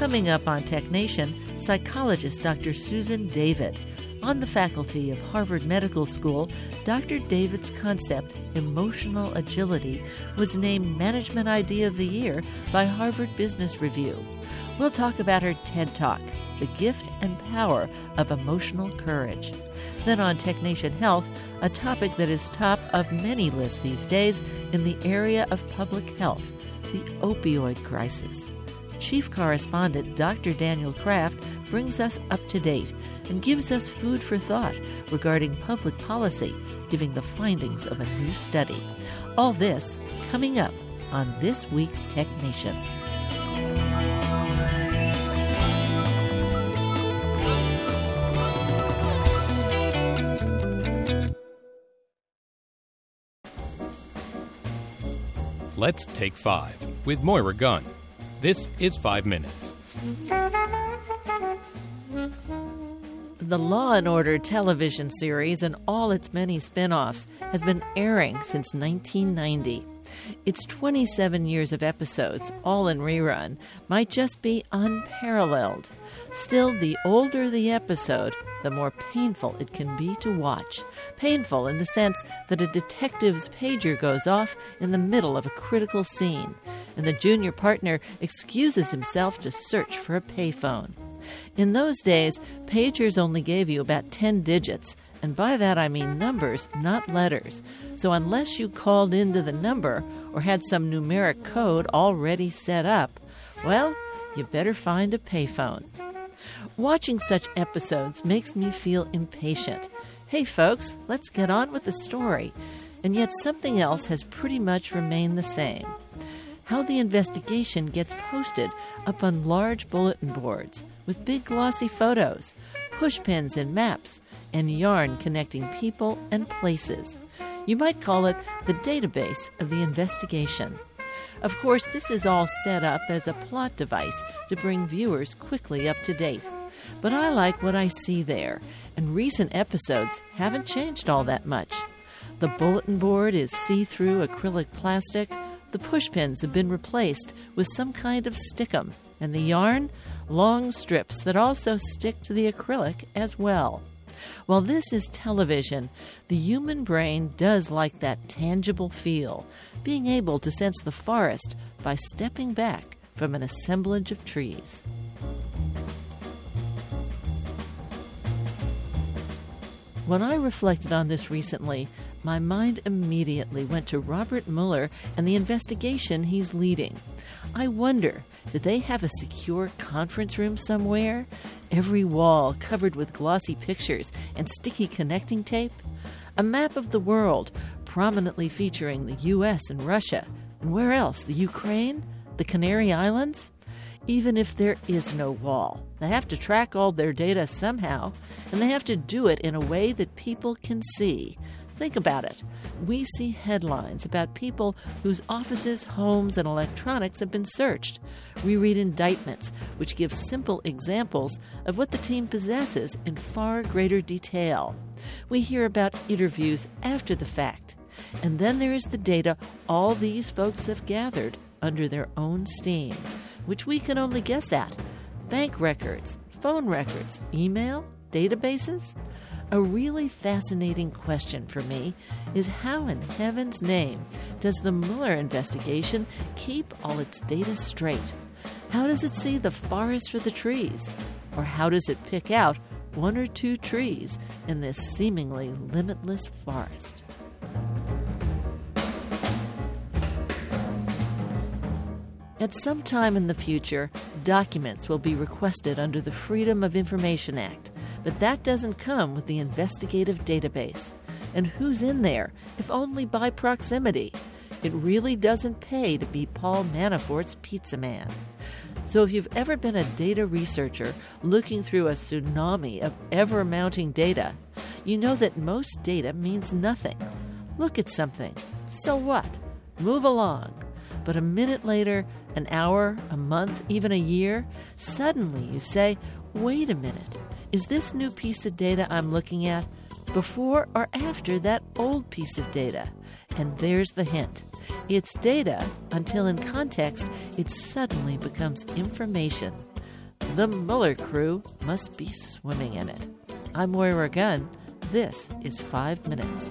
Coming up on Tech Nation, psychologist Dr. Susan David. On the faculty of Harvard Medical School, Dr. David's concept, emotional agility, was named Management Idea of the Year by Harvard Business Review. We'll talk about her TED Talk, The Gift and Power of Emotional Courage. Then on Tech Nation Health, a topic that is top of many lists these days in the area of public health the opioid crisis. Chief Correspondent Dr. Daniel Kraft brings us up to date and gives us food for thought regarding public policy, giving the findings of a new study. All this coming up on this week's Tech Nation. Let's take five with Moira Gunn. This is five minutes. The Law and Order television series and all its many spin offs has been airing since 1990. Its 27 years of episodes, all in rerun, might just be unparalleled. Still, the older the episode, the more painful it can be to watch. Painful in the sense that a detective's pager goes off in the middle of a critical scene, and the junior partner excuses himself to search for a payphone. In those days, pagers only gave you about 10 digits, and by that I mean numbers, not letters. So unless you called into the number or had some numeric code already set up, well, you better find a payphone. Watching such episodes makes me feel impatient. Hey, folks, let's get on with the story. And yet, something else has pretty much remained the same how the investigation gets posted up on large bulletin boards with big glossy photos, pushpins and maps, and yarn connecting people and places. You might call it the database of the investigation. Of course, this is all set up as a plot device to bring viewers quickly up to date. But I like what I see there, and recent episodes haven't changed all that much. The bulletin board is see through acrylic plastic, the pushpins have been replaced with some kind of stickum, and the yarn, long strips that also stick to the acrylic as well. While this is television, the human brain does like that tangible feel, being able to sense the forest by stepping back from an assemblage of trees. When I reflected on this recently, my mind immediately went to Robert Mueller and the investigation he's leading. I wonder, did they have a secure conference room somewhere? Every wall covered with glossy pictures and sticky connecting tape? A map of the world prominently featuring the US and Russia. And where else? The Ukraine? The Canary Islands? Even if there is no wall. They have to track all their data somehow, and they have to do it in a way that people can see. Think about it. We see headlines about people whose offices, homes, and electronics have been searched. We read indictments, which give simple examples of what the team possesses in far greater detail. We hear about interviews after the fact. And then there is the data all these folks have gathered under their own steam which we can only guess at bank records, phone records, email, databases? A really fascinating question for me is how in heaven's name does the Mueller investigation keep all its data straight? How does it see the forest for the trees? Or how does it pick out one or two trees in this seemingly limitless forest? At some time in the future, documents will be requested under the Freedom of Information Act, but that doesn't come with the investigative database. And who's in there, if only by proximity? It really doesn't pay to be Paul Manafort's pizza man. So, if you've ever been a data researcher looking through a tsunami of ever mounting data, you know that most data means nothing. Look at something. So what? Move along. But a minute later, an hour, a month, even a year, suddenly you say, wait a minute, is this new piece of data I'm looking at before or after that old piece of data? And there's the hint. It's data until in context it suddenly becomes information. The Mueller crew must be swimming in it. I'm Moira Gunn. This is 5 Minutes.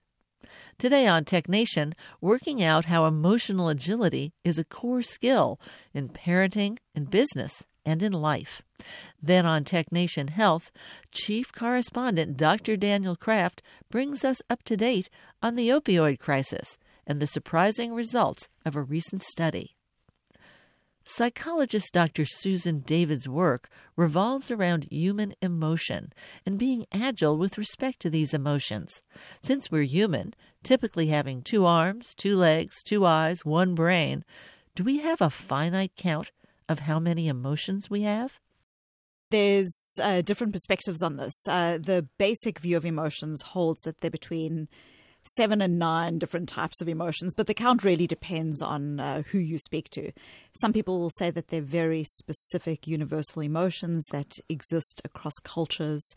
Today on Tech Nation, working out how emotional agility is a core skill in parenting, in business, and in life. Then on Tech Nation Health, Chief Correspondent Dr. Daniel Kraft brings us up to date on the opioid crisis and the surprising results of a recent study. Psychologist Dr. Susan David's work revolves around human emotion and being agile with respect to these emotions. Since we're human, typically having two arms, two legs, two eyes, one brain, do we have a finite count of how many emotions we have? There's uh, different perspectives on this. Uh, the basic view of emotions holds that they're between seven and nine different types of emotions, but the count really depends on uh, who you speak to. Some people will say that they're very specific, universal emotions that exist across cultures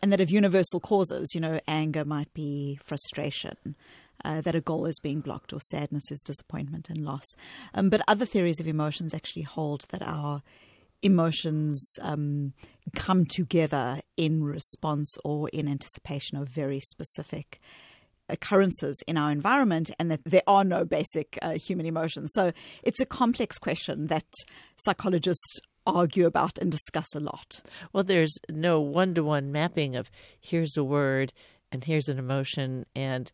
and that have universal causes. You know, anger might be frustration. Uh, that a goal is being blocked, or sadness is disappointment and loss. Um, but other theories of emotions actually hold that our emotions um, come together in response or in anticipation of very specific occurrences in our environment and that there are no basic uh, human emotions. So it's a complex question that psychologists argue about and discuss a lot. Well, there's no one to one mapping of here's a word and here's an emotion and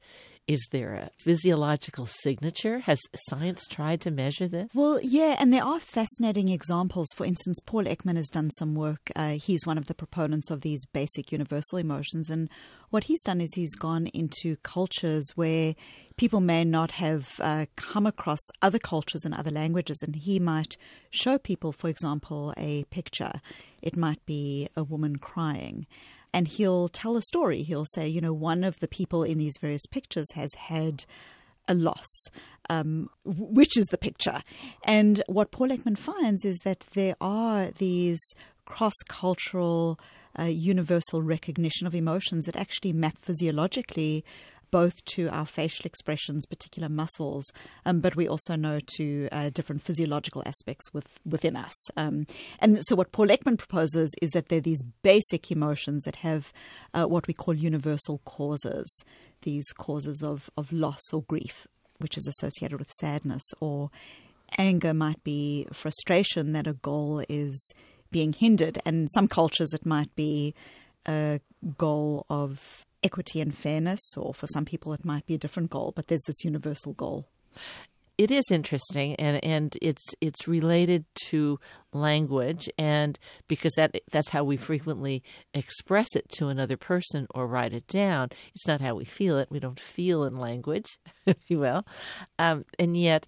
is there a physiological signature? Has science tried to measure this? Well, yeah, and there are fascinating examples. For instance, Paul Ekman has done some work. Uh, he's one of the proponents of these basic universal emotions. And what he's done is he's gone into cultures where people may not have uh, come across other cultures and other languages. And he might show people, for example, a picture. It might be a woman crying and he'll tell a story. He'll say, you know, one of the people in these various pictures has had a loss. Um, which is the picture? And what Paul Ekman finds is that there are these cross cultural, uh, universal recognition of emotions that actually map physiologically both to our facial expressions, particular muscles, um, but we also know to uh, different physiological aspects with, within us. Um, and so, what Paul Ekman proposes is that there are these basic emotions that have uh, what we call universal causes, these causes of, of loss or grief, which is associated with sadness, or anger might be frustration that a goal is being hindered. And some cultures, it might be a goal of equity and fairness, or for some people it might be a different goal, but there's this universal goal. It is interesting, and, and it's it's related to language, and because that that's how we frequently express it to another person or write it down. It's not how we feel it. We don't feel in language, if you will, um, and yet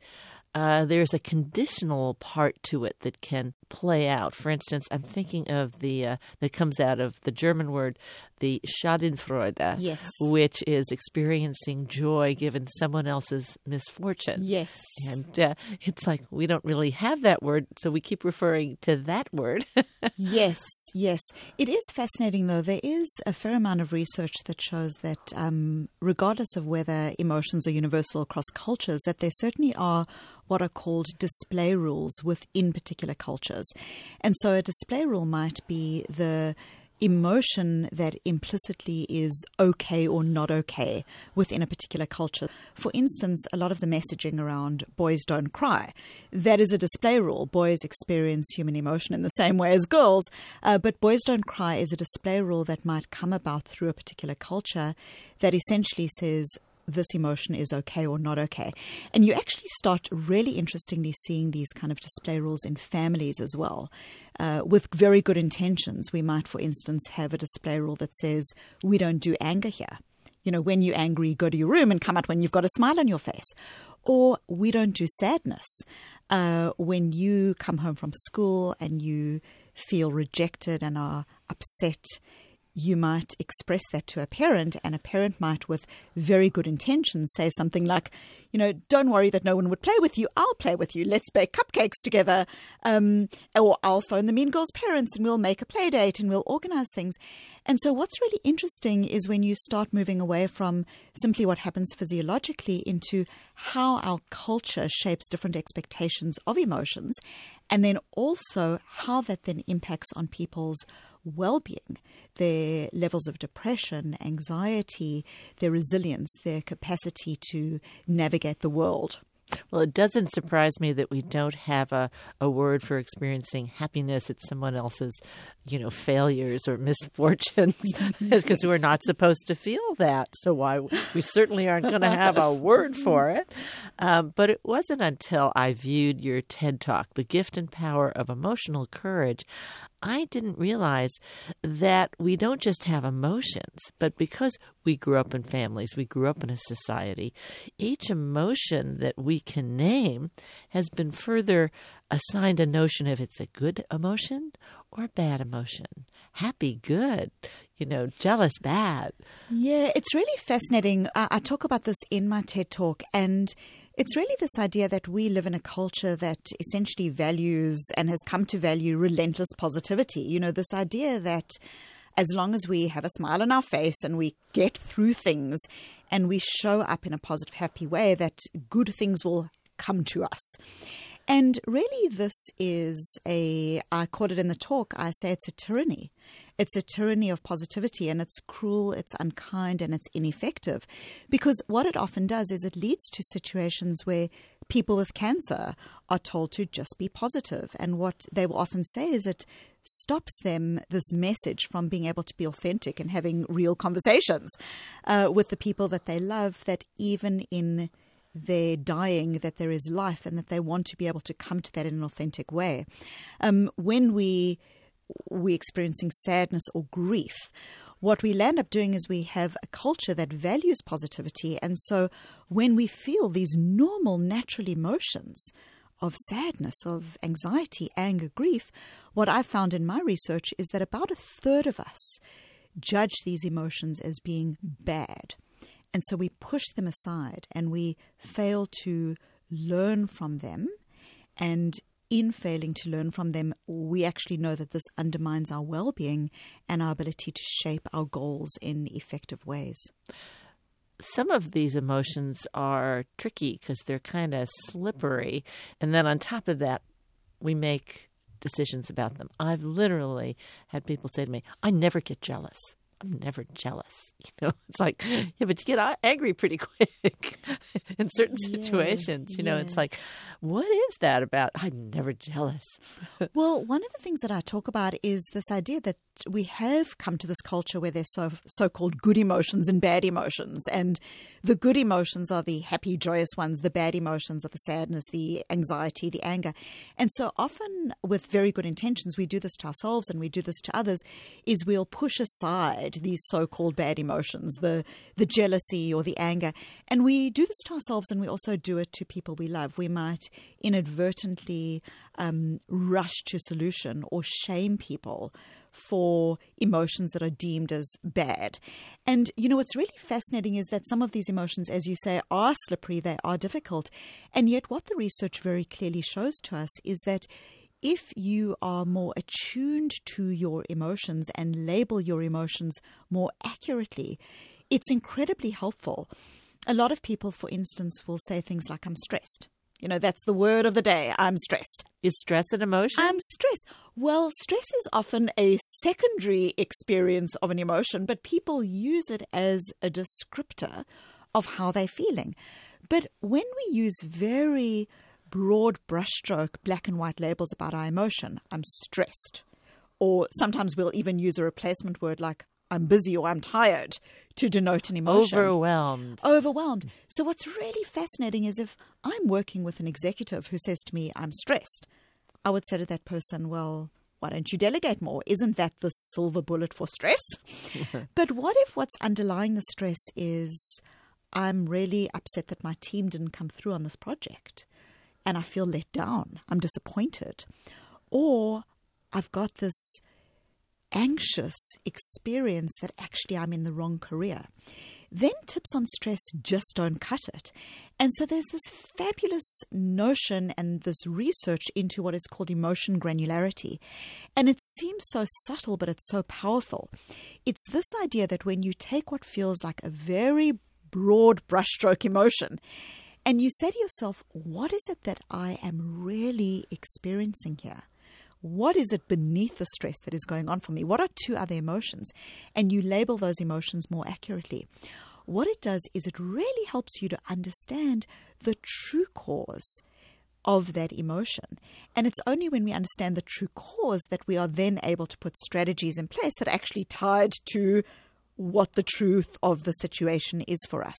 uh, there's a conditional part to it that can play out. For instance, I'm thinking of the uh, that comes out of the German word, the Schadenfreude, yes. which is experiencing joy given someone else's misfortune. Yes, and uh, it's like we don't really have that word, so we keep referring to that word. yes, yes, it is fascinating though. There is a fair amount of research that shows that, um, regardless of whether emotions are universal across cultures, that there certainly are what are called display rules within particular cultures. And so a display rule might be the emotion that implicitly is okay or not okay within a particular culture. For instance, a lot of the messaging around boys don't cry, that is a display rule. Boys experience human emotion in the same way as girls, uh, but boys don't cry is a display rule that might come about through a particular culture that essentially says this emotion is okay or not okay. And you actually start really interestingly seeing these kind of display rules in families as well. Uh, with very good intentions, we might, for instance, have a display rule that says, we don't do anger here. You know, when you're angry, go to your room and come out when you've got a smile on your face. Or we don't do sadness. Uh, when you come home from school and you feel rejected and are upset you might express that to a parent, and a parent might, with very good intentions, say something like, you know, don't worry that no one would play with you. I'll play with you. Let's bake cupcakes together. Um, or I'll phone the mean girl's parents and we'll make a play date and we'll organize things. And so, what's really interesting is when you start moving away from simply what happens physiologically into how our culture shapes different expectations of emotions, and then also how that then impacts on people's well being, their levels of depression, anxiety, their resilience, their capacity to navigate the world. Well, it doesn't surprise me that we don't have a, a word for experiencing happiness at someone else's, you know, failures or misfortunes, because we're not supposed to feel that. So why we certainly aren't going to have a word for it. Um, but it wasn't until I viewed your TED Talk, "The Gift and Power of Emotional Courage," I didn't realize that we don't just have emotions, but because we grew up in families, we grew up in a society, each emotion that we can name has been further assigned a notion of it's a good emotion or a bad emotion. Happy, good, you know, jealous, bad. Yeah, it's really fascinating. I, I talk about this in my TED talk, and it's really this idea that we live in a culture that essentially values and has come to value relentless positivity. You know, this idea that as long as we have a smile on our face and we get through things and we show up in a positive, happy way, that good things will come to us. And really, this is a, I call it in the talk, I say it's a tyranny. It's a tyranny of positivity and it's cruel, it's unkind, and it's ineffective. Because what it often does is it leads to situations where people with cancer are told to just be positive. And what they will often say is it stops them, this message, from being able to be authentic and having real conversations uh, with the people that they love, that even in their dying that there is life and that they want to be able to come to that in an authentic way. Um, when we we're experiencing sadness or grief, what we land up doing is we have a culture that values positivity. And so when we feel these normal, natural emotions of sadness, of anxiety, anger, grief, what I found in my research is that about a third of us judge these emotions as being bad. And so we push them aside and we fail to learn from them and in failing to learn from them, we actually know that this undermines our well being and our ability to shape our goals in effective ways. Some of these emotions are tricky because they're kind of slippery. And then on top of that, we make decisions about them. I've literally had people say to me, I never get jealous. I'm never jealous. You know, it's like, yeah, but you get angry pretty quick in certain situations. Yeah, you know, yeah. it's like, what is that about? I'm never jealous. well, one of the things that I talk about is this idea that we have come to this culture where there's so so-called good emotions and bad emotions, and the good emotions are the happy, joyous ones. The bad emotions are the sadness, the anxiety, the anger, and so often with very good intentions, we do this to ourselves and we do this to others. Is we'll push aside these so-called bad emotions, the the jealousy or the anger, and we do this to ourselves, and we also do it to people we love. We might inadvertently um, rush to solution or shame people for emotions that are deemed as bad. And, you know, what's really fascinating is that some of these emotions, as you say, are slippery, they are difficult. And yet, what the research very clearly shows to us is that if you are more attuned to your emotions and label your emotions more accurately, it's incredibly helpful. A lot of people, for instance, will say things like, I'm stressed. You know, that's the word of the day. I'm stressed. Is stress an emotion? I'm stressed. Well, stress is often a secondary experience of an emotion, but people use it as a descriptor of how they're feeling. But when we use very broad brushstroke black and white labels about our emotion, I'm stressed, or sometimes we'll even use a replacement word like I'm busy or I'm tired to denote an emotion. Overwhelmed. Overwhelmed. So, what's really fascinating is if I'm working with an executive who says to me, I'm stressed, I would say to that person, Well, why don't you delegate more? Isn't that the silver bullet for stress? but what if what's underlying the stress is I'm really upset that my team didn't come through on this project and I feel let down? I'm disappointed. Or I've got this anxious experience that actually I'm in the wrong career. Then tips on stress just don't cut it. And so there's this fabulous notion and this research into what is called emotion granularity. And it seems so subtle, but it's so powerful. It's this idea that when you take what feels like a very broad brushstroke emotion and you say to yourself, what is it that I am really experiencing here? what is it beneath the stress that is going on for me? What are two other emotions? And you label those emotions more accurately. What it does is it really helps you to understand the true cause of that emotion. And it's only when we understand the true cause that we are then able to put strategies in place that are actually tied to what the truth of the situation is for us.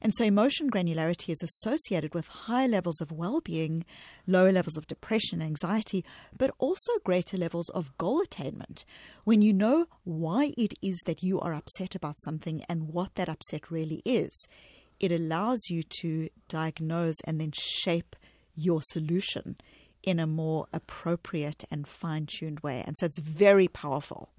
And so emotion granularity is associated with high levels of well being, lower levels of depression and anxiety, but also greater levels of goal attainment. When you know why it is that you are upset about something and what that upset really is, it allows you to diagnose and then shape your solution in a more appropriate and fine tuned way. And so it's very powerful.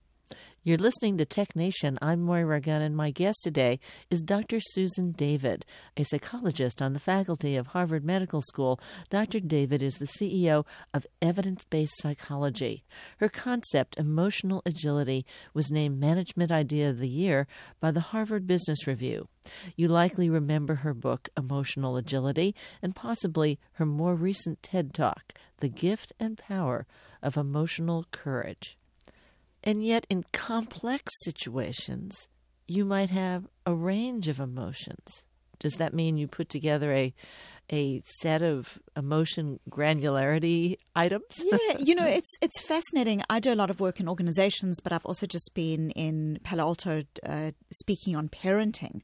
You're listening to Tech Nation. I'm Moira Gunn, and my guest today is Dr. Susan David, a psychologist on the faculty of Harvard Medical School. Dr. David is the CEO of Evidence Based Psychology. Her concept, emotional agility, was named Management Idea of the Year by the Harvard Business Review. You likely remember her book, Emotional Agility, and possibly her more recent TED Talk, The Gift and Power of Emotional Courage. And yet, in complex situations, you might have a range of emotions. Does that mean you put together a a set of emotion granularity items? yeah, you know, it's it's fascinating. I do a lot of work in organizations, but I've also just been in Palo Alto uh, speaking on parenting.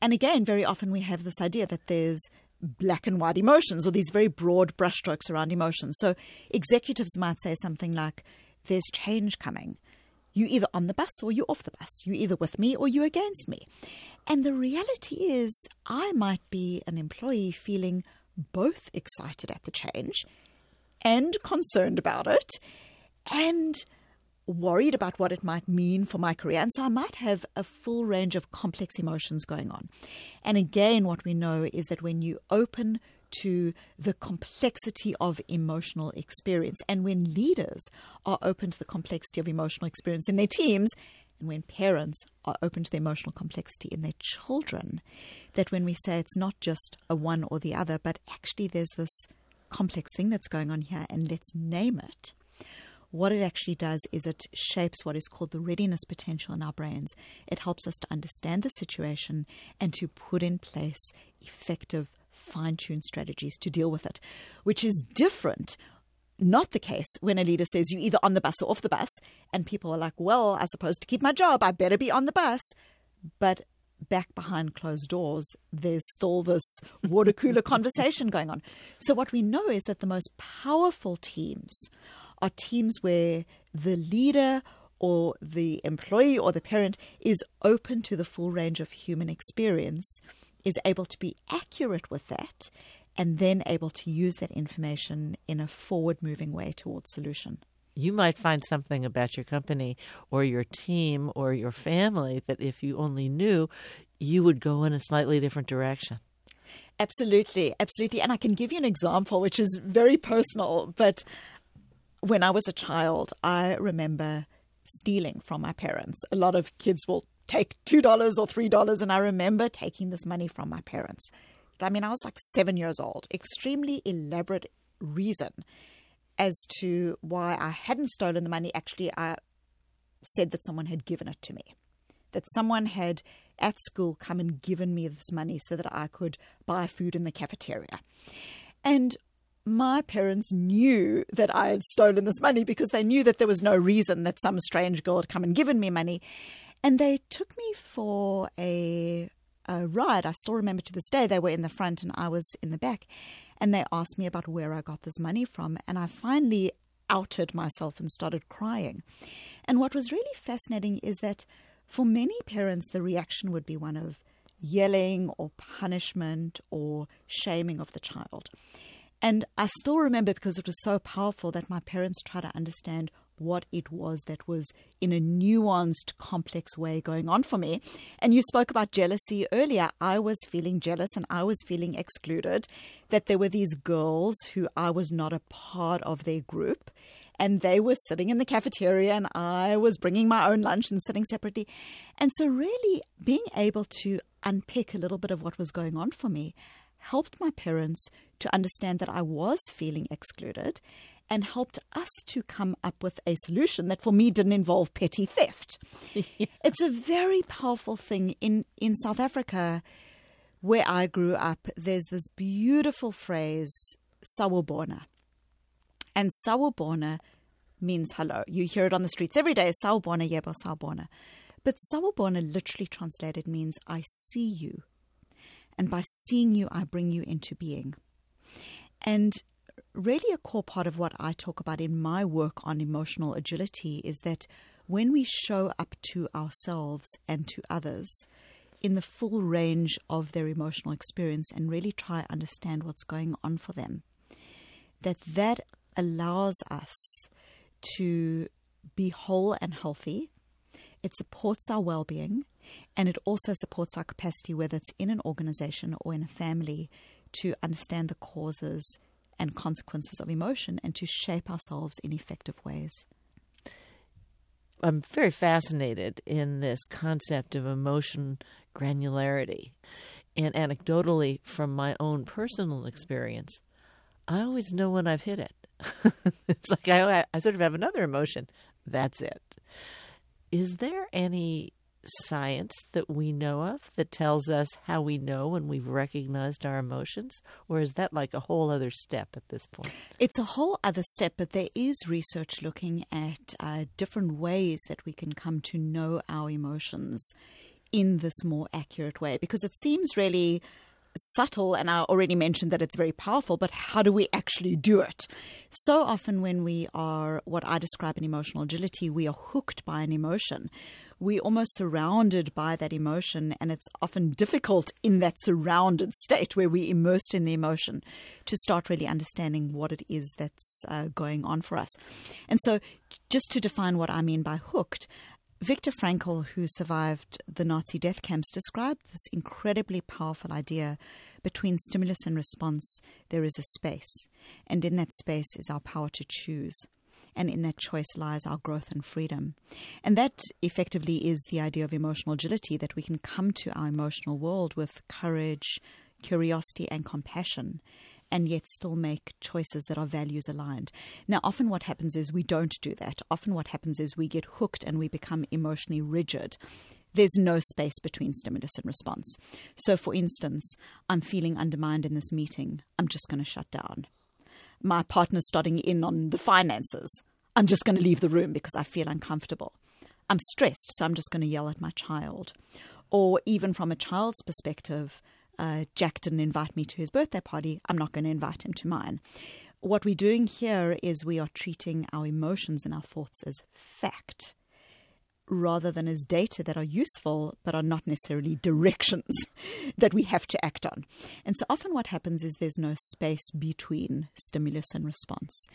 And again, very often we have this idea that there's black and white emotions or these very broad brushstrokes around emotions. So executives might say something like, there's change coming you either on the bus or you're off the bus. You either with me or you against me. And the reality is, I might be an employee feeling both excited at the change and concerned about it and worried about what it might mean for my career. And so I might have a full range of complex emotions going on. And again, what we know is that when you open to the complexity of emotional experience. And when leaders are open to the complexity of emotional experience in their teams, and when parents are open to the emotional complexity in their children, that when we say it's not just a one or the other, but actually there's this complex thing that's going on here, and let's name it. What it actually does is it shapes what is called the readiness potential in our brains. It helps us to understand the situation and to put in place effective fine tune strategies to deal with it, which is different. Not the case when a leader says you're either on the bus or off the bus, and people are like, well, I suppose to keep my job, I better be on the bus. But back behind closed doors, there's still this water cooler conversation going on. So, what we know is that the most powerful teams are teams where the leader or the employee or the parent is open to the full range of human experience is able to be accurate with that and then able to use that information in a forward moving way towards solution. You might find something about your company or your team or your family that if you only knew, you would go in a slightly different direction. Absolutely, absolutely. And I can give you an example which is very personal, but when I was a child, I remember stealing from my parents. A lot of kids will take $2 or $3. And I remember taking this money from my parents. I mean, I was like seven years old. Extremely elaborate reason as to why I hadn't stolen the money. Actually, I said that someone had given it to me, that someone had at school come and given me this money so that I could buy food in the cafeteria. And my parents knew that I had stolen this money because they knew that there was no reason that some strange girl had come and given me money. And they took me for a, a ride. I still remember to this day, they were in the front and I was in the back. And they asked me about where I got this money from. And I finally outed myself and started crying. And what was really fascinating is that for many parents, the reaction would be one of yelling or punishment or shaming of the child. And I still remember because it was so powerful that my parents tried to understand what it was that was in a nuanced, complex way going on for me. And you spoke about jealousy earlier. I was feeling jealous and I was feeling excluded, that there were these girls who I was not a part of their group. And they were sitting in the cafeteria, and I was bringing my own lunch and sitting separately. And so, really, being able to unpick a little bit of what was going on for me helped my parents to understand that I was feeling excluded and helped us to come up with a solution that for me didn't involve petty theft. yeah. It's a very powerful thing in, in South Africa where I grew up. There's this beautiful phrase, sawubona. And sawubona means hello. You hear it on the streets every day, sawubona, yebo, sawubona. But sawubona literally translated means I see you. And by seeing you, I bring you into being. And really a core part of what I talk about in my work on emotional agility is that when we show up to ourselves and to others in the full range of their emotional experience and really try to understand what's going on for them that that allows us to be whole and healthy. It supports our well-being and it also supports our capacity whether it's in an organization or in a family to understand the causes and consequences of emotion and to shape ourselves in effective ways. I'm very fascinated in this concept of emotion granularity. And anecdotally, from my own personal experience, I always know when I've hit it. it's like I, I sort of have another emotion. That's it. Is there any science that we know of that tells us how we know when we've recognized our emotions? Or is that like a whole other step at this point? It's a whole other step, but there is research looking at uh, different ways that we can come to know our emotions in this more accurate way because it seems really subtle, and I already mentioned that it's very powerful, but how do we actually do it? So often, when we are what I describe in emotional agility, we are hooked by an emotion. We're almost surrounded by that emotion, and it's often difficult in that surrounded state where we're immersed in the emotion to start really understanding what it is that's uh, going on for us. And so, just to define what I mean by hooked, Viktor Frankl, who survived the Nazi death camps, described this incredibly powerful idea between stimulus and response, there is a space. And in that space is our power to choose. And in that choice lies our growth and freedom. And that effectively is the idea of emotional agility that we can come to our emotional world with courage, curiosity, and compassion and yet still make choices that are values aligned. Now, often what happens is we don't do that. Often what happens is we get hooked and we become emotionally rigid. There's no space between stimulus and response. So, for instance, I'm feeling undermined in this meeting. I'm just going to shut down. My partner's starting in on the finances. I'm just going to leave the room because I feel uncomfortable. I'm stressed, so I'm just going to yell at my child. Or even from a child's perspective, uh, Jack didn't invite me to his birthday party, I'm not going to invite him to mine. What we're doing here is we are treating our emotions and our thoughts as fact rather than as data that are useful but are not necessarily directions that we have to act on. And so often what happens is there's no space between stimulus and response.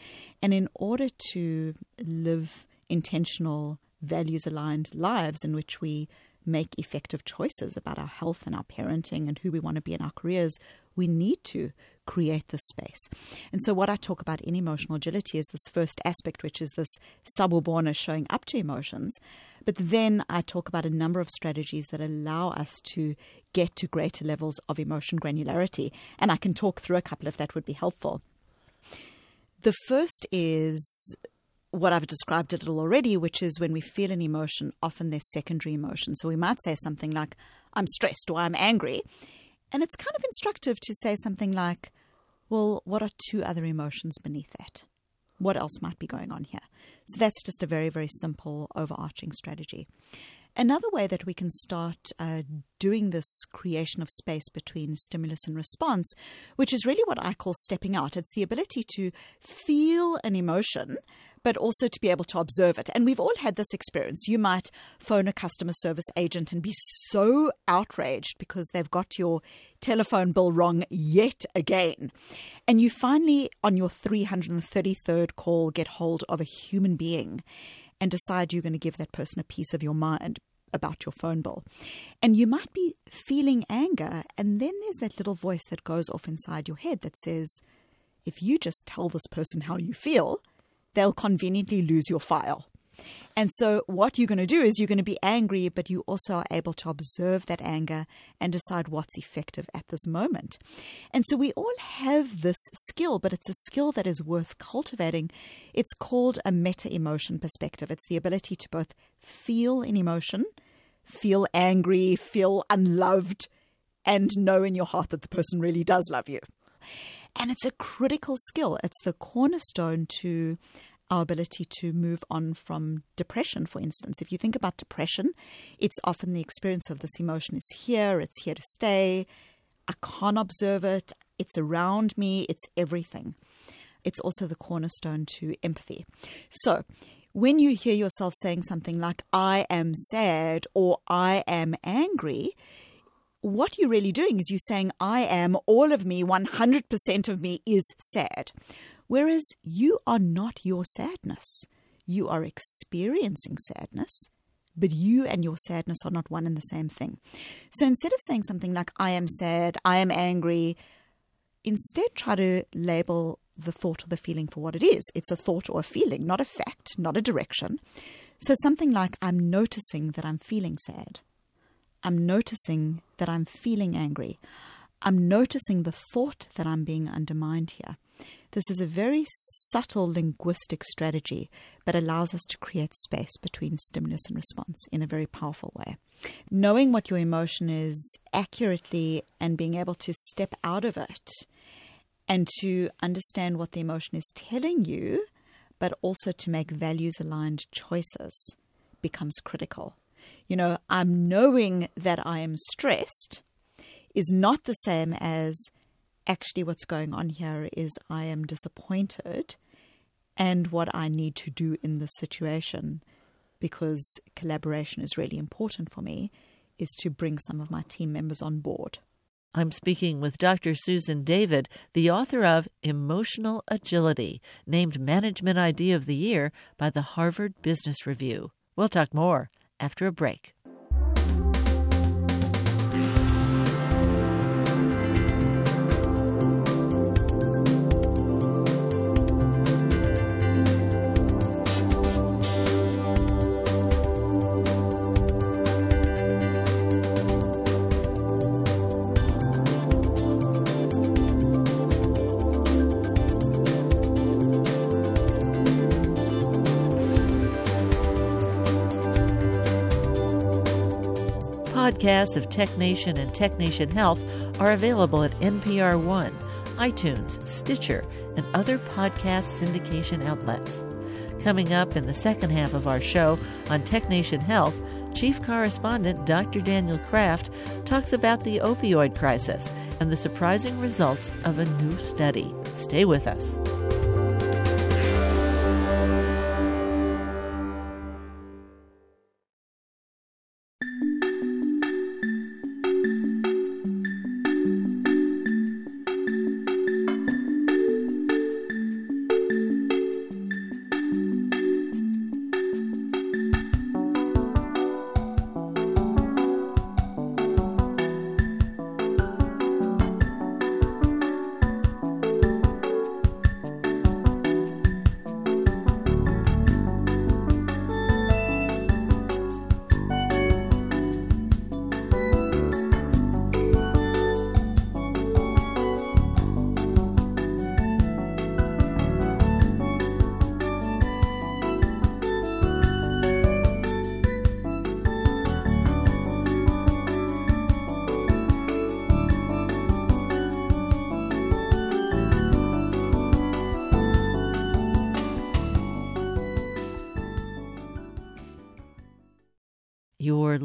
And in order to live intentional, values aligned lives in which we make effective choices about our health and our parenting and who we want to be in our careers, we need to create this space. And so, what I talk about in emotional agility is this first aspect, which is this sawubona showing up to emotions. But then I talk about a number of strategies that allow us to get to greater levels of emotion granularity. And I can talk through a couple if that would be helpful. The first is what I've described a little already, which is when we feel an emotion, often there's secondary emotion. So we might say something like, I'm stressed or I'm angry. And it's kind of instructive to say something like, well, what are two other emotions beneath that? What else might be going on here? So that's just a very, very simple overarching strategy. Another way that we can start uh, doing this creation of space between stimulus and response, which is really what I call stepping out, it's the ability to feel an emotion, but also to be able to observe it. And we've all had this experience. You might phone a customer service agent and be so outraged because they've got your telephone bill wrong yet again. And you finally, on your 333rd call, get hold of a human being and decide you're going to give that person a piece of your mind about your phone bill. And you might be feeling anger, and then there's that little voice that goes off inside your head that says, if you just tell this person how you feel, they'll conveniently lose your file. And so, what you're going to do is you're going to be angry, but you also are able to observe that anger and decide what's effective at this moment. And so, we all have this skill, but it's a skill that is worth cultivating. It's called a meta emotion perspective. It's the ability to both feel an emotion, feel angry, feel unloved, and know in your heart that the person really does love you. And it's a critical skill. It's the cornerstone to our ability to move on from depression, for instance. If you think about depression, it's often the experience of this emotion is here, it's here to stay. I can't observe it, it's around me, it's everything. It's also the cornerstone to empathy. So, when you hear yourself saying something like, I am sad or I am angry, what you're really doing is you're saying, I am, all of me, 100% of me is sad. Whereas you are not your sadness. You are experiencing sadness, but you and your sadness are not one and the same thing. So instead of saying something like, I am sad, I am angry, instead try to label the thought or the feeling for what it is. It's a thought or a feeling, not a fact, not a direction. So something like, I'm noticing that I'm feeling sad. I'm noticing that I'm feeling angry. I'm noticing the thought that I'm being undermined here. This is a very subtle linguistic strategy, but allows us to create space between stimulus and response in a very powerful way. Knowing what your emotion is accurately and being able to step out of it and to understand what the emotion is telling you, but also to make values aligned choices becomes critical. You know, I'm knowing that I am stressed is not the same as actually what's going on here is I am disappointed and what I need to do in this situation because collaboration is really important for me is to bring some of my team members on board. I'm speaking with Dr. Susan David, the author of Emotional Agility, named Management Idea of the Year by the Harvard Business Review. We'll talk more after a break. Podcasts of Tech Nation and Tech Nation Health are available at NPR One, iTunes, Stitcher, and other podcast syndication outlets. Coming up in the second half of our show on Tech Nation Health, Chief Correspondent Dr. Daniel Kraft talks about the opioid crisis and the surprising results of a new study. Stay with us.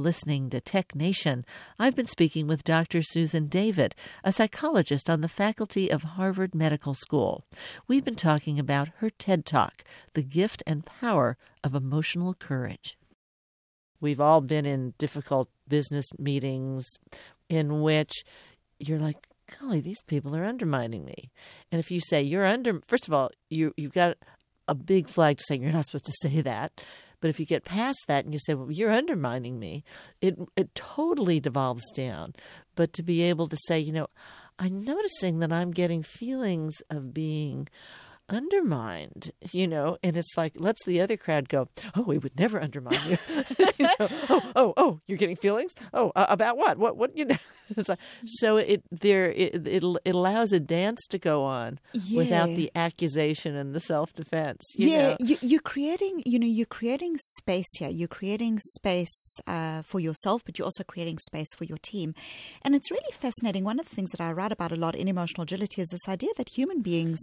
Listening to Tech Nation. I've been speaking with Dr. Susan David, a psychologist on the faculty of Harvard Medical School. We've been talking about her TED Talk, The Gift and Power of Emotional Courage. We've all been in difficult business meetings in which you're like, golly, these people are undermining me. And if you say you're under, first of all, you you've got a big flag to say you're not supposed to say that. But if you get past that and you say, "Well, you're undermining me," it it totally devolves down. But to be able to say, you know, I'm noticing that I'm getting feelings of being undermined, you know, and it's like lets the other crowd go, oh, we would never undermine you. you know, oh, oh, oh, you're getting feelings. Oh, uh, about what? What? What? You know. like, so it there it, it it allows a dance to go on yeah. without the accusation and the self defense. Yeah, you, you're creating. You know, you're creating space here. You're creating space uh, for yourself, but you're also creating space for your team, and it's really fascinating. One of the things that I write about a lot in emotional agility is this idea that human beings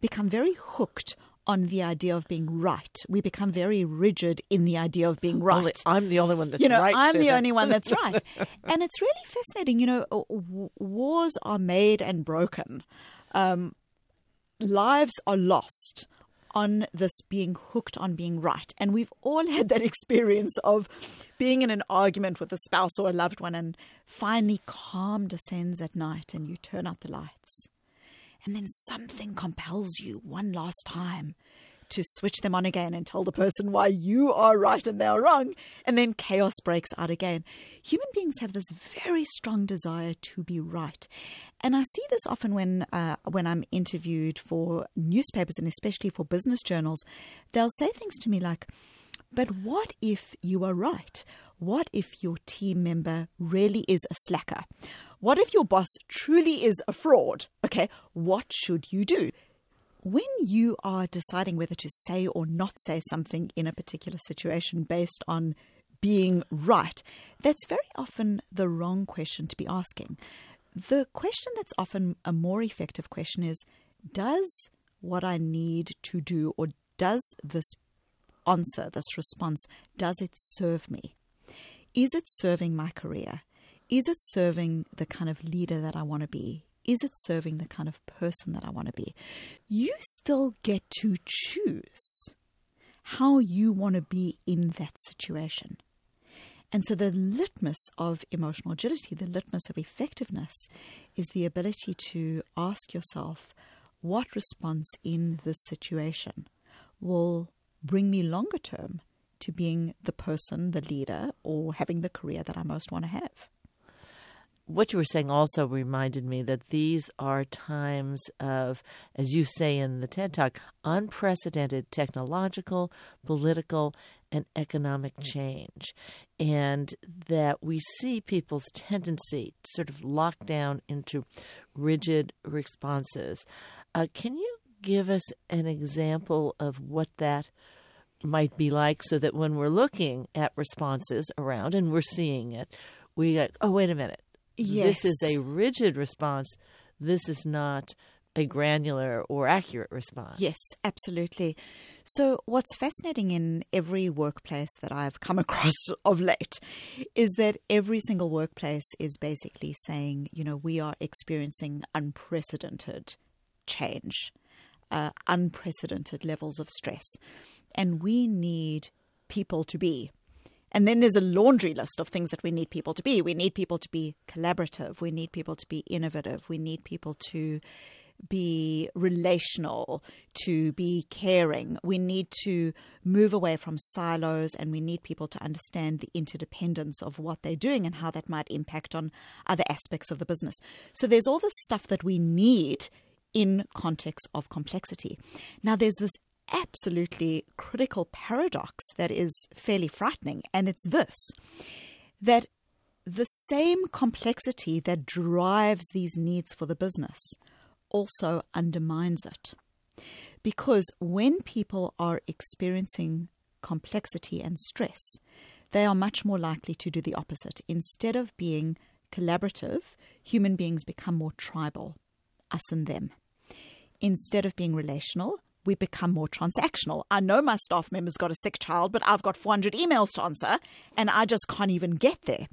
become very hooked on the idea of being right. We become very rigid in the idea of being right. Only, I'm the only one that's you know, right. I'm the only one that's right. and it's really fascinating. You know, wars are made and broken. Um, lives are lost on this being hooked on being right. And we've all had that experience of being in an argument with a spouse or a loved one and finally calm descends at night and you turn out the lights and then something compels you one last time to switch them on again and tell the person why you are right and they are wrong, and then chaos breaks out again. Human beings have this very strong desire to be right. And I see this often when uh, when I'm interviewed for newspapers and especially for business journals. They'll say things to me like, "But what if you are right? What if your team member really is a slacker? What if your boss truly is a fraud? Okay, what should you do? When you are deciding whether to say or not say something in a particular situation based on being right, that's very often the wrong question to be asking. The question that's often a more effective question is Does what I need to do, or does this answer, this response, does it serve me? Is it serving my career? Is it serving the kind of leader that I want to be? Is it serving the kind of person that I want to be? You still get to choose how you want to be in that situation. And so, the litmus of emotional agility, the litmus of effectiveness, is the ability to ask yourself what response in this situation will bring me longer term to being the person, the leader, or having the career that I most want to have what you were saying also reminded me that these are times of, as you say in the TED Talk, unprecedented technological, political, and economic change. And that we see people's tendency sort of lock down into rigid responses. Uh, can you give us an example of what that might be like so that when we're looking at responses around and we're seeing it, we go, oh, wait a minute Yes. This is a rigid response. This is not a granular or accurate response. Yes, absolutely. So, what's fascinating in every workplace that I've come across of late is that every single workplace is basically saying, you know, we are experiencing unprecedented change, uh, unprecedented levels of stress, and we need people to be and then there's a laundry list of things that we need people to be. We need people to be collaborative. We need people to be innovative. We need people to be relational, to be caring. We need to move away from silos and we need people to understand the interdependence of what they're doing and how that might impact on other aspects of the business. So there's all this stuff that we need in context of complexity. Now, there's this absolutely critical paradox that is fairly frightening, and it's this that the same complexity that drives these needs for the business also undermines it. Because when people are experiencing complexity and stress, they are much more likely to do the opposite. Instead of being collaborative, human beings become more tribal, us and them. Instead of being relational, we become more transactional. I know my staff member's got a sick child, but I've got 400 emails to answer and I just can't even get there.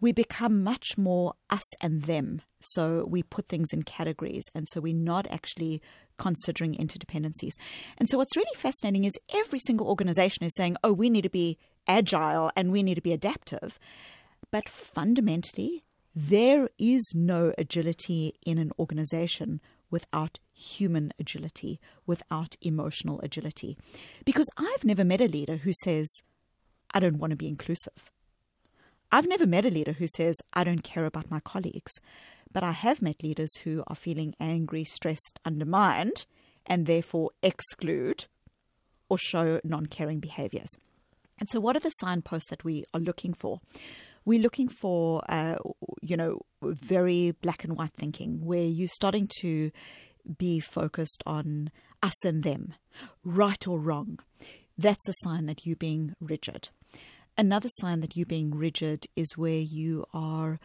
We become much more us and them. So we put things in categories. And so we're not actually considering interdependencies. And so what's really fascinating is every single organization is saying, oh, we need to be agile and we need to be adaptive. But fundamentally, there is no agility in an organization without human agility, without emotional agility. Because I've never met a leader who says, I don't want to be inclusive. I've never met a leader who says, I don't care about my colleagues. But I have met leaders who are feeling angry, stressed, undermined, and therefore exclude or show non caring behaviors. And so, what are the signposts that we are looking for? We're looking for, uh, you know, very black and white thinking, where you're starting to be focused on us and them, right or wrong. That's a sign that you're being rigid. Another sign that you're being rigid is where you are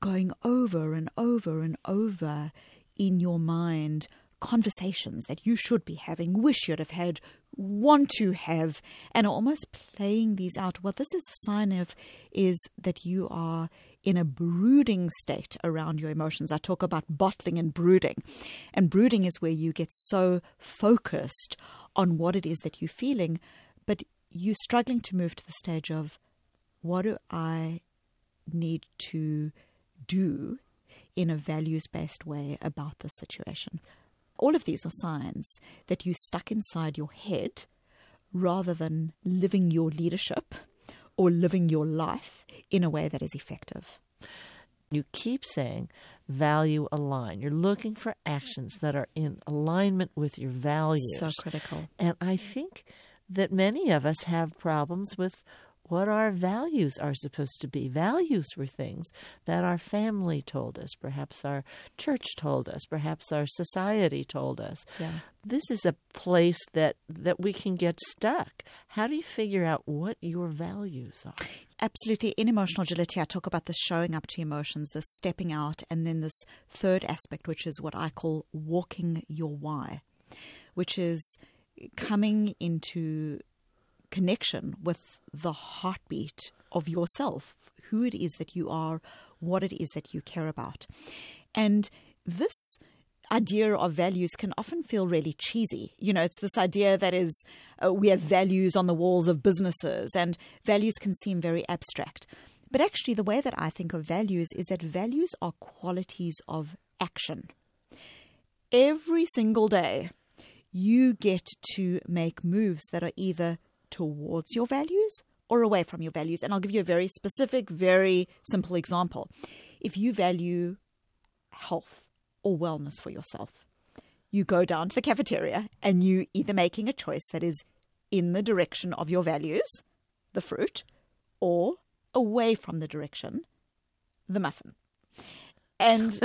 going over and over and over in your mind conversations that you should be having, wish you'd have had, want to have, and almost playing these out. What this is a sign of is that you are in a brooding state around your emotions. I talk about bottling and brooding. And brooding is where you get so focused on what it is that you're feeling, but you're struggling to move to the stage of what do I need to do in a values based way about the situation. All of these are signs that you're stuck inside your head rather than living your leadership or living your life in a way that is effective. You keep saying value align. You're looking for actions that are in alignment with your values. So critical. And I think that many of us have problems with what our values are supposed to be. Values were things that our family told us, perhaps our church told us, perhaps our society told us. Yeah. This is a place that, that we can get stuck. How do you figure out what your values are? Absolutely. In emotional agility, I talk about the showing up to emotions, the stepping out, and then this third aspect, which is what I call walking your why, which is coming into connection with the heartbeat of yourself, who it is that you are, what it is that you care about. And this idea of values can often feel really cheesy. You know, it's this idea that is uh, we have values on the walls of businesses, and values can seem very abstract. But actually, the way that I think of values is that values are qualities of action. Every single day, you get to make moves that are either towards your values or away from your values. And I'll give you a very specific, very simple example. If you value health or wellness for yourself, you go down to the cafeteria and you either making a choice that is in the direction of your values, the fruit, or away from the direction, the muffin. And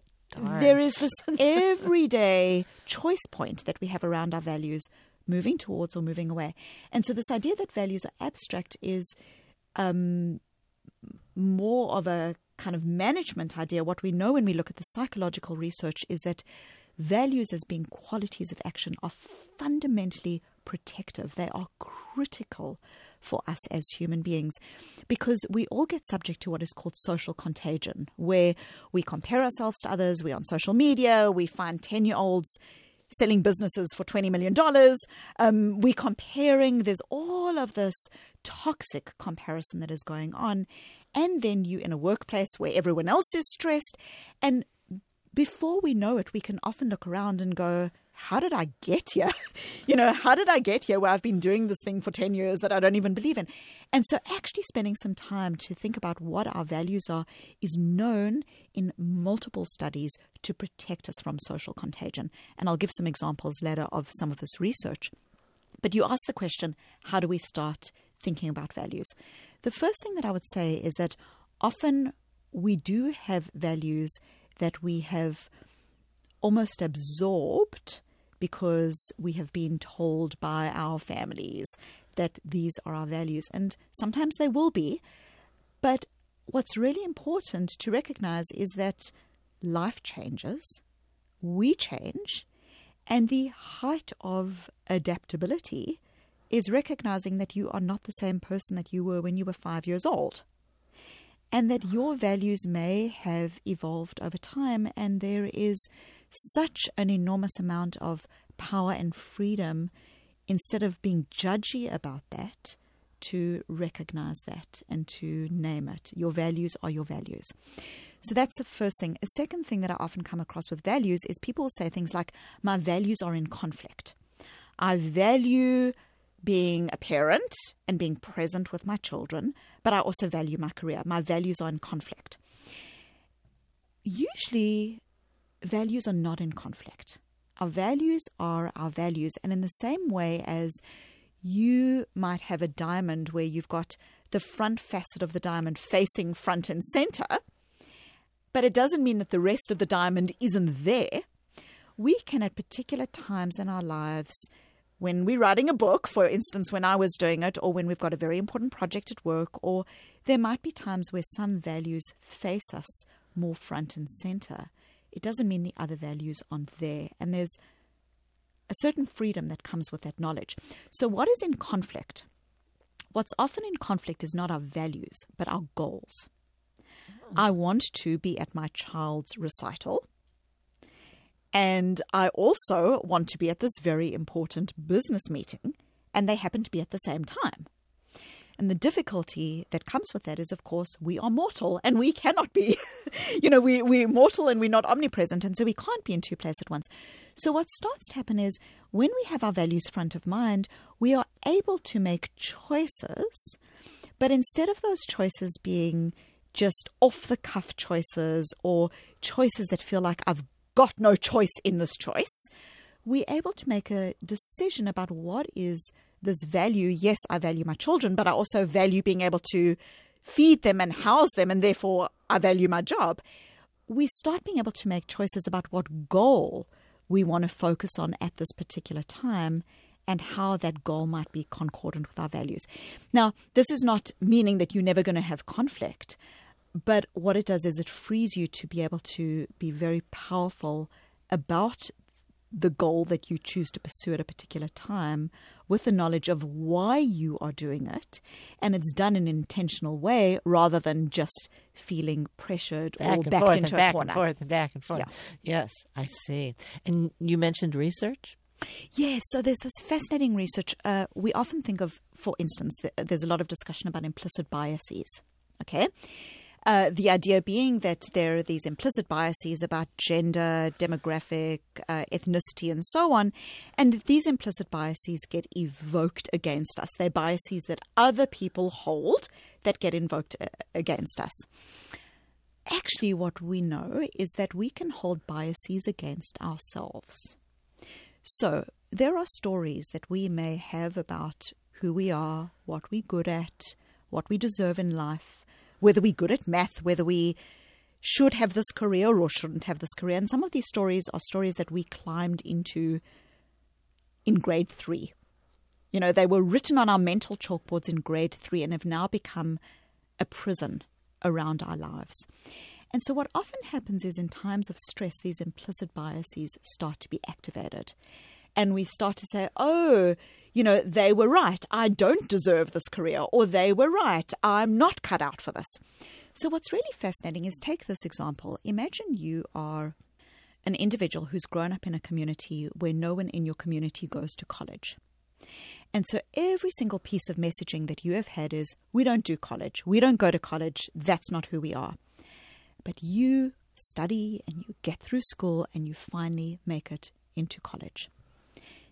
there is this everyday choice point that we have around our values moving towards or moving away. And so, this idea that values are abstract is um, more of a kind of management idea. What we know when we look at the psychological research is that values as being qualities of action are fundamentally protective, they are critical for us as human beings because we all get subject to what is called social contagion, where we compare ourselves to others, we're on social media, we find 10 year olds selling businesses for $20 million. Um, we're comparing, there's all of this toxic comparison that is going on. And then you in a workplace where everyone else is stressed. And before we know it, we can often look around and go, how did I get here? you know, how did I get here where I've been doing this thing for 10 years that I don't even believe in? And so, actually, spending some time to think about what our values are is known in multiple studies to protect us from social contagion. And I'll give some examples later of some of this research. But you ask the question how do we start thinking about values? The first thing that I would say is that often we do have values that we have almost absorbed because we have been told by our families that these are our values. And sometimes they will be. But what's really important to recognize is that life changes, we change, And the height of adaptability is recognizing that you are not the same person that you were when you were five years old. And that your values may have evolved over time, and there is such an enormous amount of power and freedom instead of being judgy about that, to recognize that and to name it. Your values are your values. So that's the first thing. A second thing that I often come across with values is people say things like, My values are in conflict. I value being a parent and being present with my children, but I also value my career. My values are in conflict. Usually, values are not in conflict. Our values are our values. And in the same way as you might have a diamond where you've got the front facet of the diamond facing front and center, but it doesn't mean that the rest of the diamond isn't there. We can, at particular times in our lives, when we're writing a book, for instance, when I was doing it, or when we've got a very important project at work, or there might be times where some values face us more front and center. It doesn't mean the other values aren't there. And there's a certain freedom that comes with that knowledge. So, what is in conflict? What's often in conflict is not our values, but our goals. Oh. I want to be at my child's recital. And I also want to be at this very important business meeting, and they happen to be at the same time. And the difficulty that comes with that is, of course, we are mortal and we cannot be, you know, we, we're mortal and we're not omnipresent. And so we can't be in two places at once. So what starts to happen is when we have our values front of mind, we are able to make choices. But instead of those choices being just off the cuff choices or choices that feel like I've got no choice in this choice, we're able to make a decision about what is this value. Yes, I value my children, but I also value being able to feed them and house them, and therefore I value my job. We start being able to make choices about what goal we want to focus on at this particular time and how that goal might be concordant with our values. Now, this is not meaning that you're never going to have conflict, but what it does is it frees you to be able to be very powerful about the goal that you choose to pursue at a particular time with the knowledge of why you are doing it. And it's done in an intentional way rather than just feeling pressured back or backed forth into and back a corner. and forth and back and forth. Yeah. Yes, I see. And you mentioned research? Yes, so there's this fascinating research. Uh, we often think of, for instance, th- there's a lot of discussion about implicit biases. Okay. Uh, the idea being that there are these implicit biases about gender, demographic, uh, ethnicity, and so on, and these implicit biases get evoked against us. They're biases that other people hold that get invoked uh, against us. Actually, what we know is that we can hold biases against ourselves. So, there are stories that we may have about who we are, what we're good at, what we deserve in life, whether we're good at math, whether we should have this career or shouldn't have this career. And some of these stories are stories that we climbed into in grade three. You know, they were written on our mental chalkboards in grade three and have now become a prison around our lives. And so, what often happens is in times of stress, these implicit biases start to be activated. And we start to say, oh, you know, they were right. I don't deserve this career. Or they were right. I'm not cut out for this. So, what's really fascinating is take this example. Imagine you are an individual who's grown up in a community where no one in your community goes to college. And so every single piece of messaging that you have had is we don't do college, we don't go to college, that's not who we are. But you study and you get through school and you finally make it into college.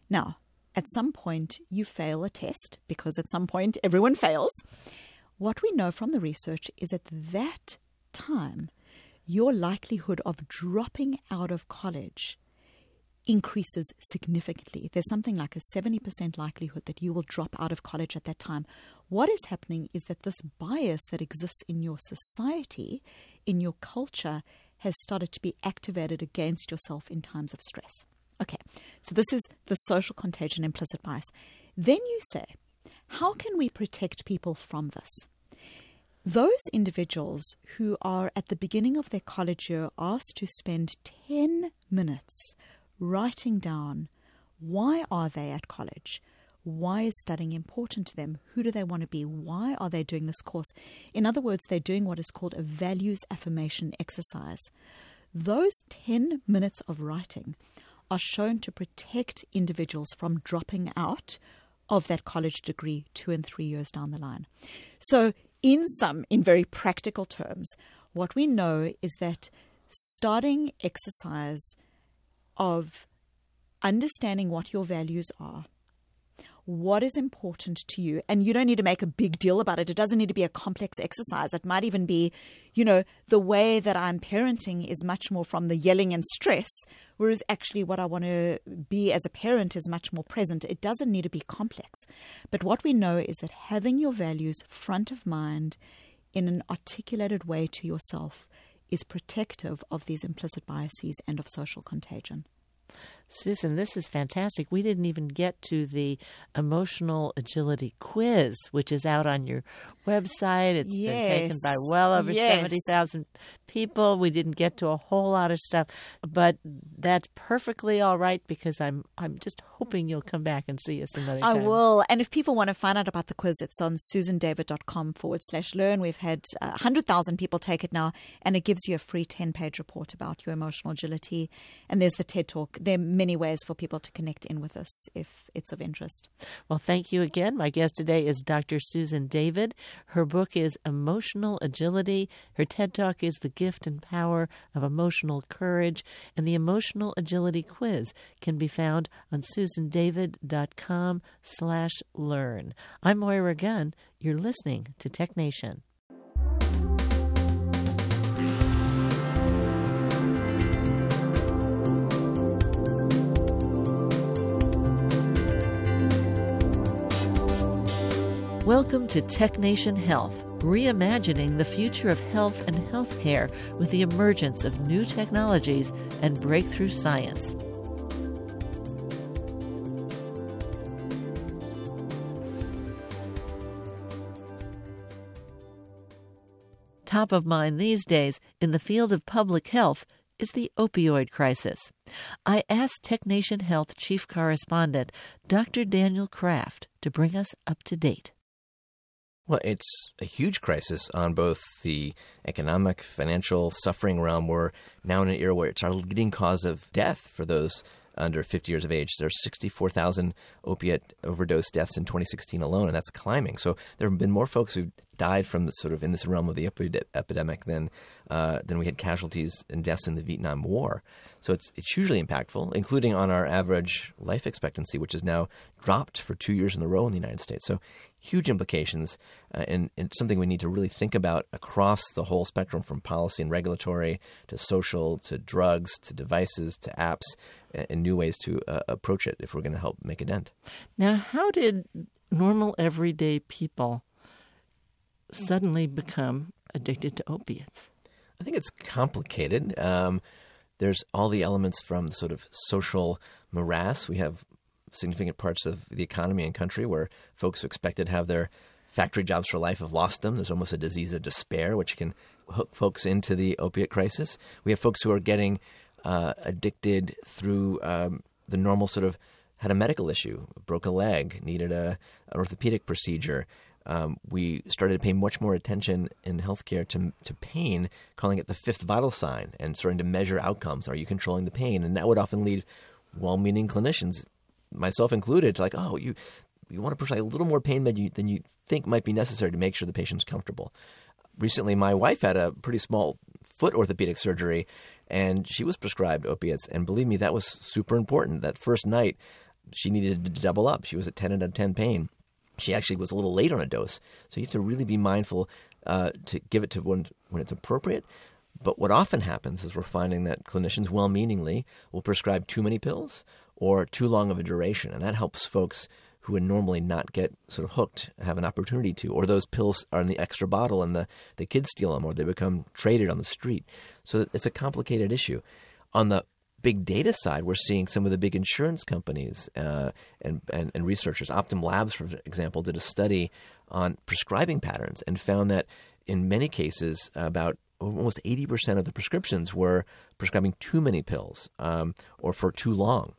Now, at some point, you fail a test because at some point everyone fails. What we know from the research is at that time, your likelihood of dropping out of college increases significantly. There's something like a 70% likelihood that you will drop out of college at that time. What is happening is that this bias that exists in your society, in your culture, has started to be activated against yourself in times of stress. Okay, so this is the social contagion implicit bias. Then you say, how can we protect people from this? Those individuals who are at the beginning of their college year asked to spend 10 minutes writing down why are they at college? Why is studying important to them? Who do they want to be? Why are they doing this course? In other words, they're doing what is called a values affirmation exercise. Those 10 minutes of writing are shown to protect individuals from dropping out of that college degree two and three years down the line. So, in some, in very practical terms, what we know is that starting exercise of understanding what your values are what is important to you. And you don't need to make a big deal about it. It doesn't need to be a complex exercise. It might even be, you know, the way that I'm parenting is much more from the yelling and stress, whereas actually what I want to be as a parent is much more present. It doesn't need to be complex. But what we know is that having your values front of mind in an articulated way to yourself is protective of these implicit biases and of social contagion. Susan, this is fantastic. We didn't even get to the emotional agility quiz, which is out on your website. It's yes. been taken by well over yes. 70,000 people. We didn't get to a whole lot of stuff, but that's perfectly all right because I'm I'm just hoping you'll come back and see us another time. I will. And if people want to find out about the quiz, it's on susandavid.com forward slash learn. We've had uh, 100,000 people take it now, and it gives you a free 10 page report about your emotional agility. And there's the TED Talk. There many ways for people to connect in with us if it's of interest. Well, thank you again. My guest today is Dr. Susan David. Her book is Emotional Agility. Her TED Talk is The Gift and Power of Emotional Courage. And the Emotional Agility Quiz can be found on susandavid.com slash learn. I'm Moira Gunn. You're listening to Tech Nation. Welcome to Tech Nation Health, reimagining the future of health and healthcare with the emergence of new technologies and breakthrough science. Top of mind these days in the field of public health is the opioid crisis. I asked Tech Nation Health Chief Correspondent Dr. Daniel Kraft to bring us up to date. Well, it's a huge crisis on both the economic, financial, suffering realm. We're now in an era where it's our leading cause of death for those under 50 years of age. There's 64,000 opiate overdose deaths in 2016 alone, and that's climbing. So there have been more folks who died from the sort of in this realm of the epidemic than uh, than we had casualties and deaths in the Vietnam War. So it's it's hugely impactful, including on our average life expectancy, which has now dropped for two years in a row in the United States. So huge implications, uh, and, and something we need to really think about across the whole spectrum, from policy and regulatory to social to drugs to devices to apps, and new ways to uh, approach it if we're going to help make a dent. Now, how did normal everyday people suddenly become addicted to opiates? I think it's complicated. Um, there's all the elements from the sort of social morass. We have significant parts of the economy and country where folks who expected to have their factory jobs for life have lost them. There's almost a disease of despair, which can hook folks into the opiate crisis. We have folks who are getting uh, addicted through um, the normal sort of had a medical issue, broke a leg, needed a, an orthopedic procedure, um, we started to pay much more attention in healthcare to, to pain, calling it the fifth vital sign, and starting to measure outcomes. Are you controlling the pain? And that would often lead well-meaning clinicians, myself included, like, oh, you you want to prescribe a little more pain med than you think might be necessary to make sure the patient's comfortable. Recently, my wife had a pretty small foot orthopedic surgery, and she was prescribed opiates. And believe me, that was super important. That first night, she needed to double up. She was at 10 out of 10 pain she actually was a little late on a dose. So you have to really be mindful uh, to give it to when, when it's appropriate. But what often happens is we're finding that clinicians, well meaningly, will prescribe too many pills or too long of a duration. And that helps folks who would normally not get sort of hooked have an opportunity to. Or those pills are in the extra bottle and the, the kids steal them or they become traded on the street. So it's a complicated issue. On the big data side, we're seeing some of the big insurance companies uh, and, and, and researchers. Optum Labs, for example, did a study on prescribing patterns and found that in many cases, about almost 80% of the prescriptions were prescribing too many pills um, or for too long.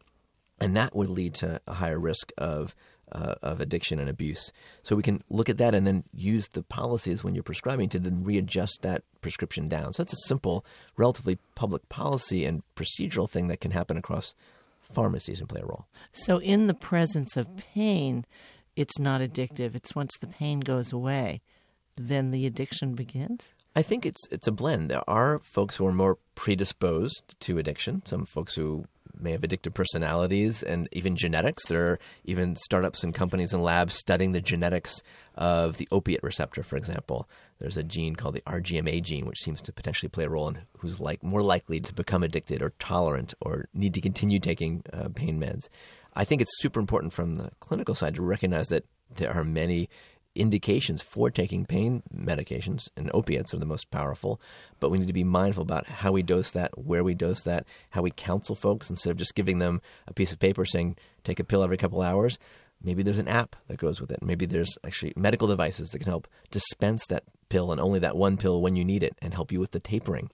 And that would lead to a higher risk of uh, of addiction and abuse. So we can look at that and then use the policies when you're prescribing to then readjust that prescription down. So that's a simple, relatively public policy and procedural thing that can happen across pharmacies and play a role. So in the presence of pain, it's not addictive. It's once the pain goes away, then the addiction begins. I think it's it's a blend. There are folks who are more predisposed to addiction. Some folks who may have addictive personalities and even genetics. There are even startups and companies and labs studying the genetics of the opiate receptor, for example. There's a gene called the RGMA gene, which seems to potentially play a role in who's like more likely to become addicted or tolerant or need to continue taking uh, pain meds. I think it's super important from the clinical side to recognize that there are many indications for taking pain medications, and opiates are the most powerful. But we need to be mindful about how we dose that, where we dose that, how we counsel folks instead of just giving them a piece of paper saying, take a pill every couple hours. Maybe there's an app that goes with it. Maybe there's actually medical devices that can help dispense that pill and only that one pill when you need it and help you with the tapering.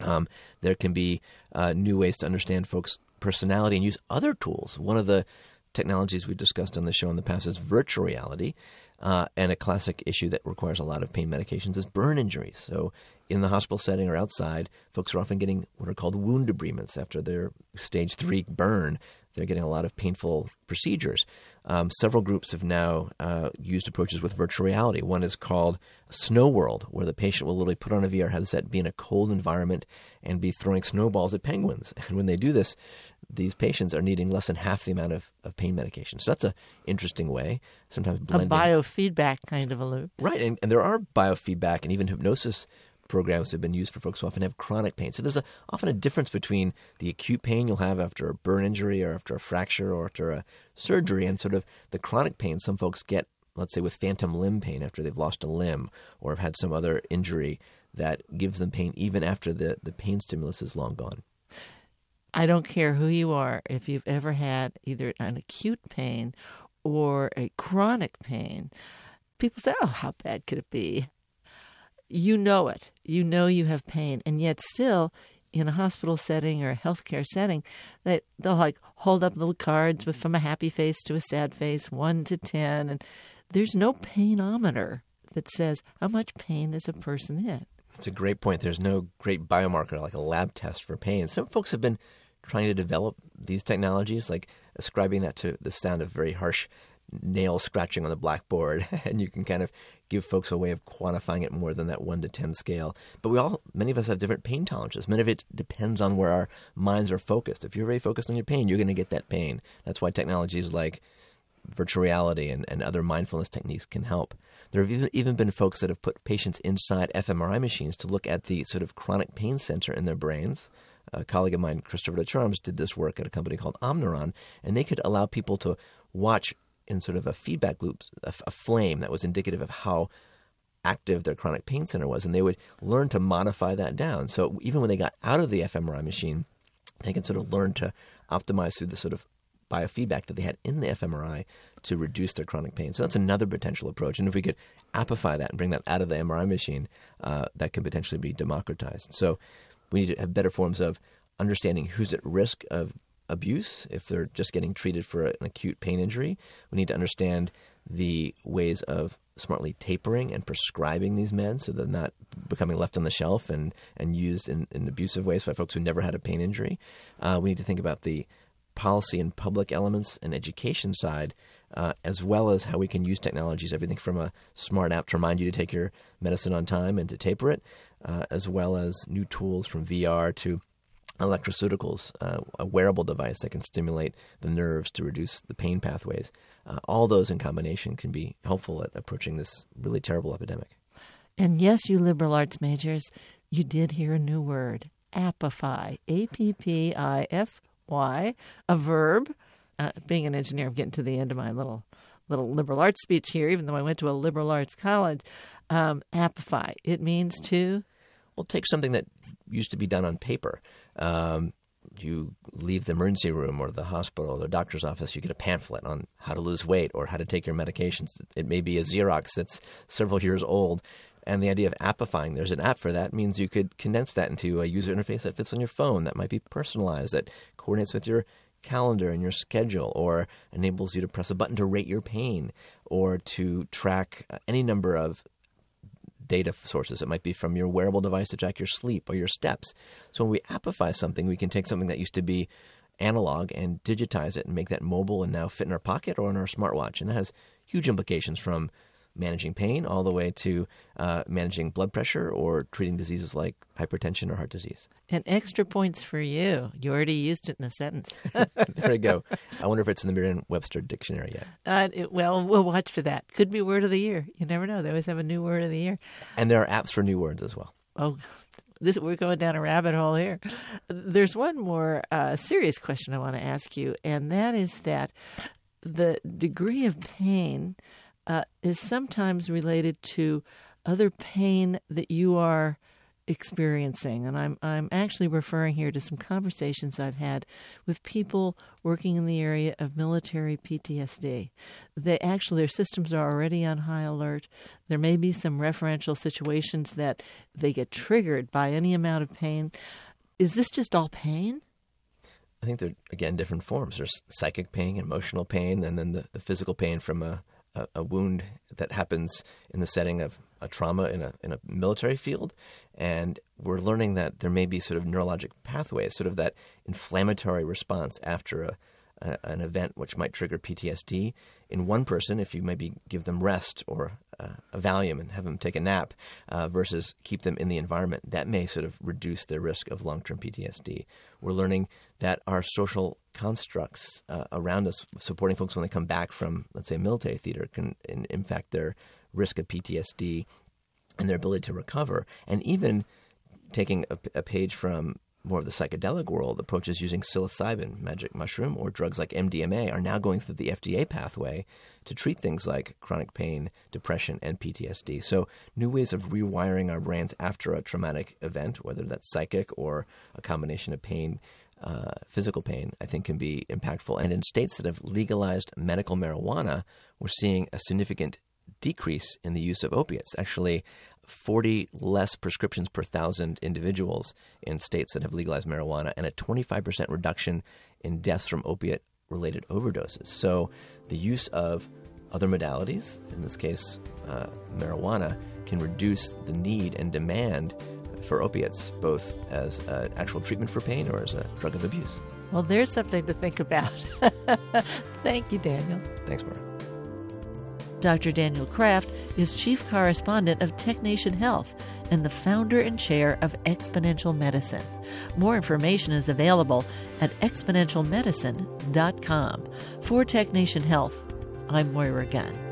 Um, there can be uh, new ways to understand folks' personality and use other tools. One of the technologies we've discussed on the show in the past is virtual reality. Uh, and a classic issue that requires a lot of pain medications is burn injuries. So, in the hospital setting or outside, folks are often getting what are called wound debridements after their stage three burn. They're getting a lot of painful procedures. Um, several groups have now uh, used approaches with virtual reality. One is called Snow World, where the patient will literally put on a VR headset, be in a cold environment, and be throwing snowballs at penguins. And when they do this, these patients are needing less than half the amount of, of pain medication. So that's an interesting way. Sometimes blending. A biofeedback kind of a loop. Right. And, and there are biofeedback and even hypnosis programs have been used for folks who often have chronic pain. So there's a, often a difference between the acute pain you'll have after a burn injury or after a fracture or after a surgery and sort of the chronic pain some folks get, let's say, with phantom limb pain after they've lost a limb or have had some other injury that gives them pain even after the, the pain stimulus is long gone. I don't care who you are, if you've ever had either an acute pain or a chronic pain, people say, Oh, how bad could it be? You know it. You know you have pain. And yet, still, in a hospital setting or a healthcare setting, that they'll like hold up little cards with from a happy face to a sad face, one to ten, and there's no painometer that says how much pain is a person in. It's a great point. There's no great biomarker like a lab test for pain. Some folks have been trying to develop these technologies, like ascribing that to the sound of very harsh nail scratching on the blackboard, and you can kind of give folks a way of quantifying it more than that one to ten scale. But we all, many of us have different pain tolerances. Many of it depends on where our minds are focused. If you're very focused on your pain, you're going to get that pain. That's why technologies like virtual reality and, and other mindfulness techniques can help. There have even been folks that have put patients inside fMRI machines to look at the sort of chronic pain center in their brains a colleague of mine, Christopher DeCharms, did this work at a company called Omneuron, and they could allow people to watch in sort of a feedback loop, a, a flame that was indicative of how active their chronic pain center was, and they would learn to modify that down. So even when they got out of the fMRI machine, they could sort of learn to optimize through the sort of biofeedback that they had in the fMRI to reduce their chronic pain. So that's another potential approach. And if we could appify that and bring that out of the MRI machine, uh, that could potentially be democratized. So we need to have better forms of understanding who's at risk of abuse if they're just getting treated for an acute pain injury. We need to understand the ways of smartly tapering and prescribing these meds so they're not becoming left on the shelf and, and used in, in abusive ways by folks who never had a pain injury. Uh, we need to think about the policy and public elements and education side, uh, as well as how we can use technologies, everything from a smart app to remind you to take your medicine on time and to taper it, uh, as well as new tools from VR to electroceuticals, uh, a wearable device that can stimulate the nerves to reduce the pain pathways. Uh, all those in combination can be helpful at approaching this really terrible epidemic. And yes, you liberal arts majors, you did hear a new word, appify, A P P I F Y, a verb. Uh, being an engineer, I'm getting to the end of my little little liberal arts speech here, even though I went to a liberal arts college. Um, appify, it means to well, take something that used to be done on paper. Um, you leave the emergency room or the hospital or the doctor's office, you get a pamphlet on how to lose weight or how to take your medications. It may be a Xerox that's several years old. And the idea of appifying, there's an app for that, means you could condense that into a user interface that fits on your phone, that might be personalized, that coordinates with your calendar and your schedule, or enables you to press a button to rate your pain, or to track uh, any number of data sources. It might be from your wearable device to track your sleep or your steps. So when we appify something, we can take something that used to be analog and digitize it and make that mobile and now fit in our pocket or in our smartwatch. And that has huge implications from managing pain all the way to uh, managing blood pressure or treating diseases like hypertension or heart disease. And extra points for you. You already used it in a sentence. there we go. I wonder if it's in the Merriam-Webster dictionary yet. Uh, it, well, we'll watch for that. Could be word of the year. You never know. They always have a new word of the year. And there are apps for new words as well. Oh, this we're going down a rabbit hole here. There's one more uh, serious question I want to ask you, and that is that the degree of pain uh, is sometimes related to other pain that you are experiencing. And I'm I'm actually referring here to some conversations I've had with people working in the area of military PTSD. They actually their systems are already on high alert. There may be some referential situations that they get triggered by any amount of pain. Is this just all pain? I think they're again different forms. There's psychic pain, emotional pain, and then the, the physical pain from a a, a, wound that happens in the setting of a trauma in a in a military field, and we're learning that there may be sort of neurologic pathways, sort of that inflammatory response after a, a an event which might trigger PTSD in one person. If you maybe give them rest or uh, a Valium and have them take a nap, uh, versus keep them in the environment, that may sort of reduce their risk of long term PTSD. We're learning that our social constructs uh, around us, supporting folks when they come back from, let's say, military theater, can impact their risk of PTSD and their ability to recover. And even taking a, a page from more of the psychedelic world, approaches using psilocybin, magic mushroom, or drugs like MDMA are now going through the FDA pathway to treat things like chronic pain, depression, and PTSD. So, new ways of rewiring our brains after a traumatic event, whether that's psychic or a combination of pain, uh, physical pain, I think can be impactful. And in states that have legalized medical marijuana, we're seeing a significant decrease in the use of opiates. Actually, 40 less prescriptions per thousand individuals in states that have legalized marijuana, and a 25% reduction in deaths from opiate related overdoses. So, the use of other modalities, in this case, uh, marijuana, can reduce the need and demand for opiates, both as an actual treatment for pain or as a drug of abuse. Well, there's something to think about. Thank you, Daniel. Thanks, Mara. Dr. Daniel Kraft is Chief Correspondent of TechNation Health and the founder and chair of Exponential Medicine. More information is available at exponentialmedicine.com. For TechNation Health, I'm Moira Gunn.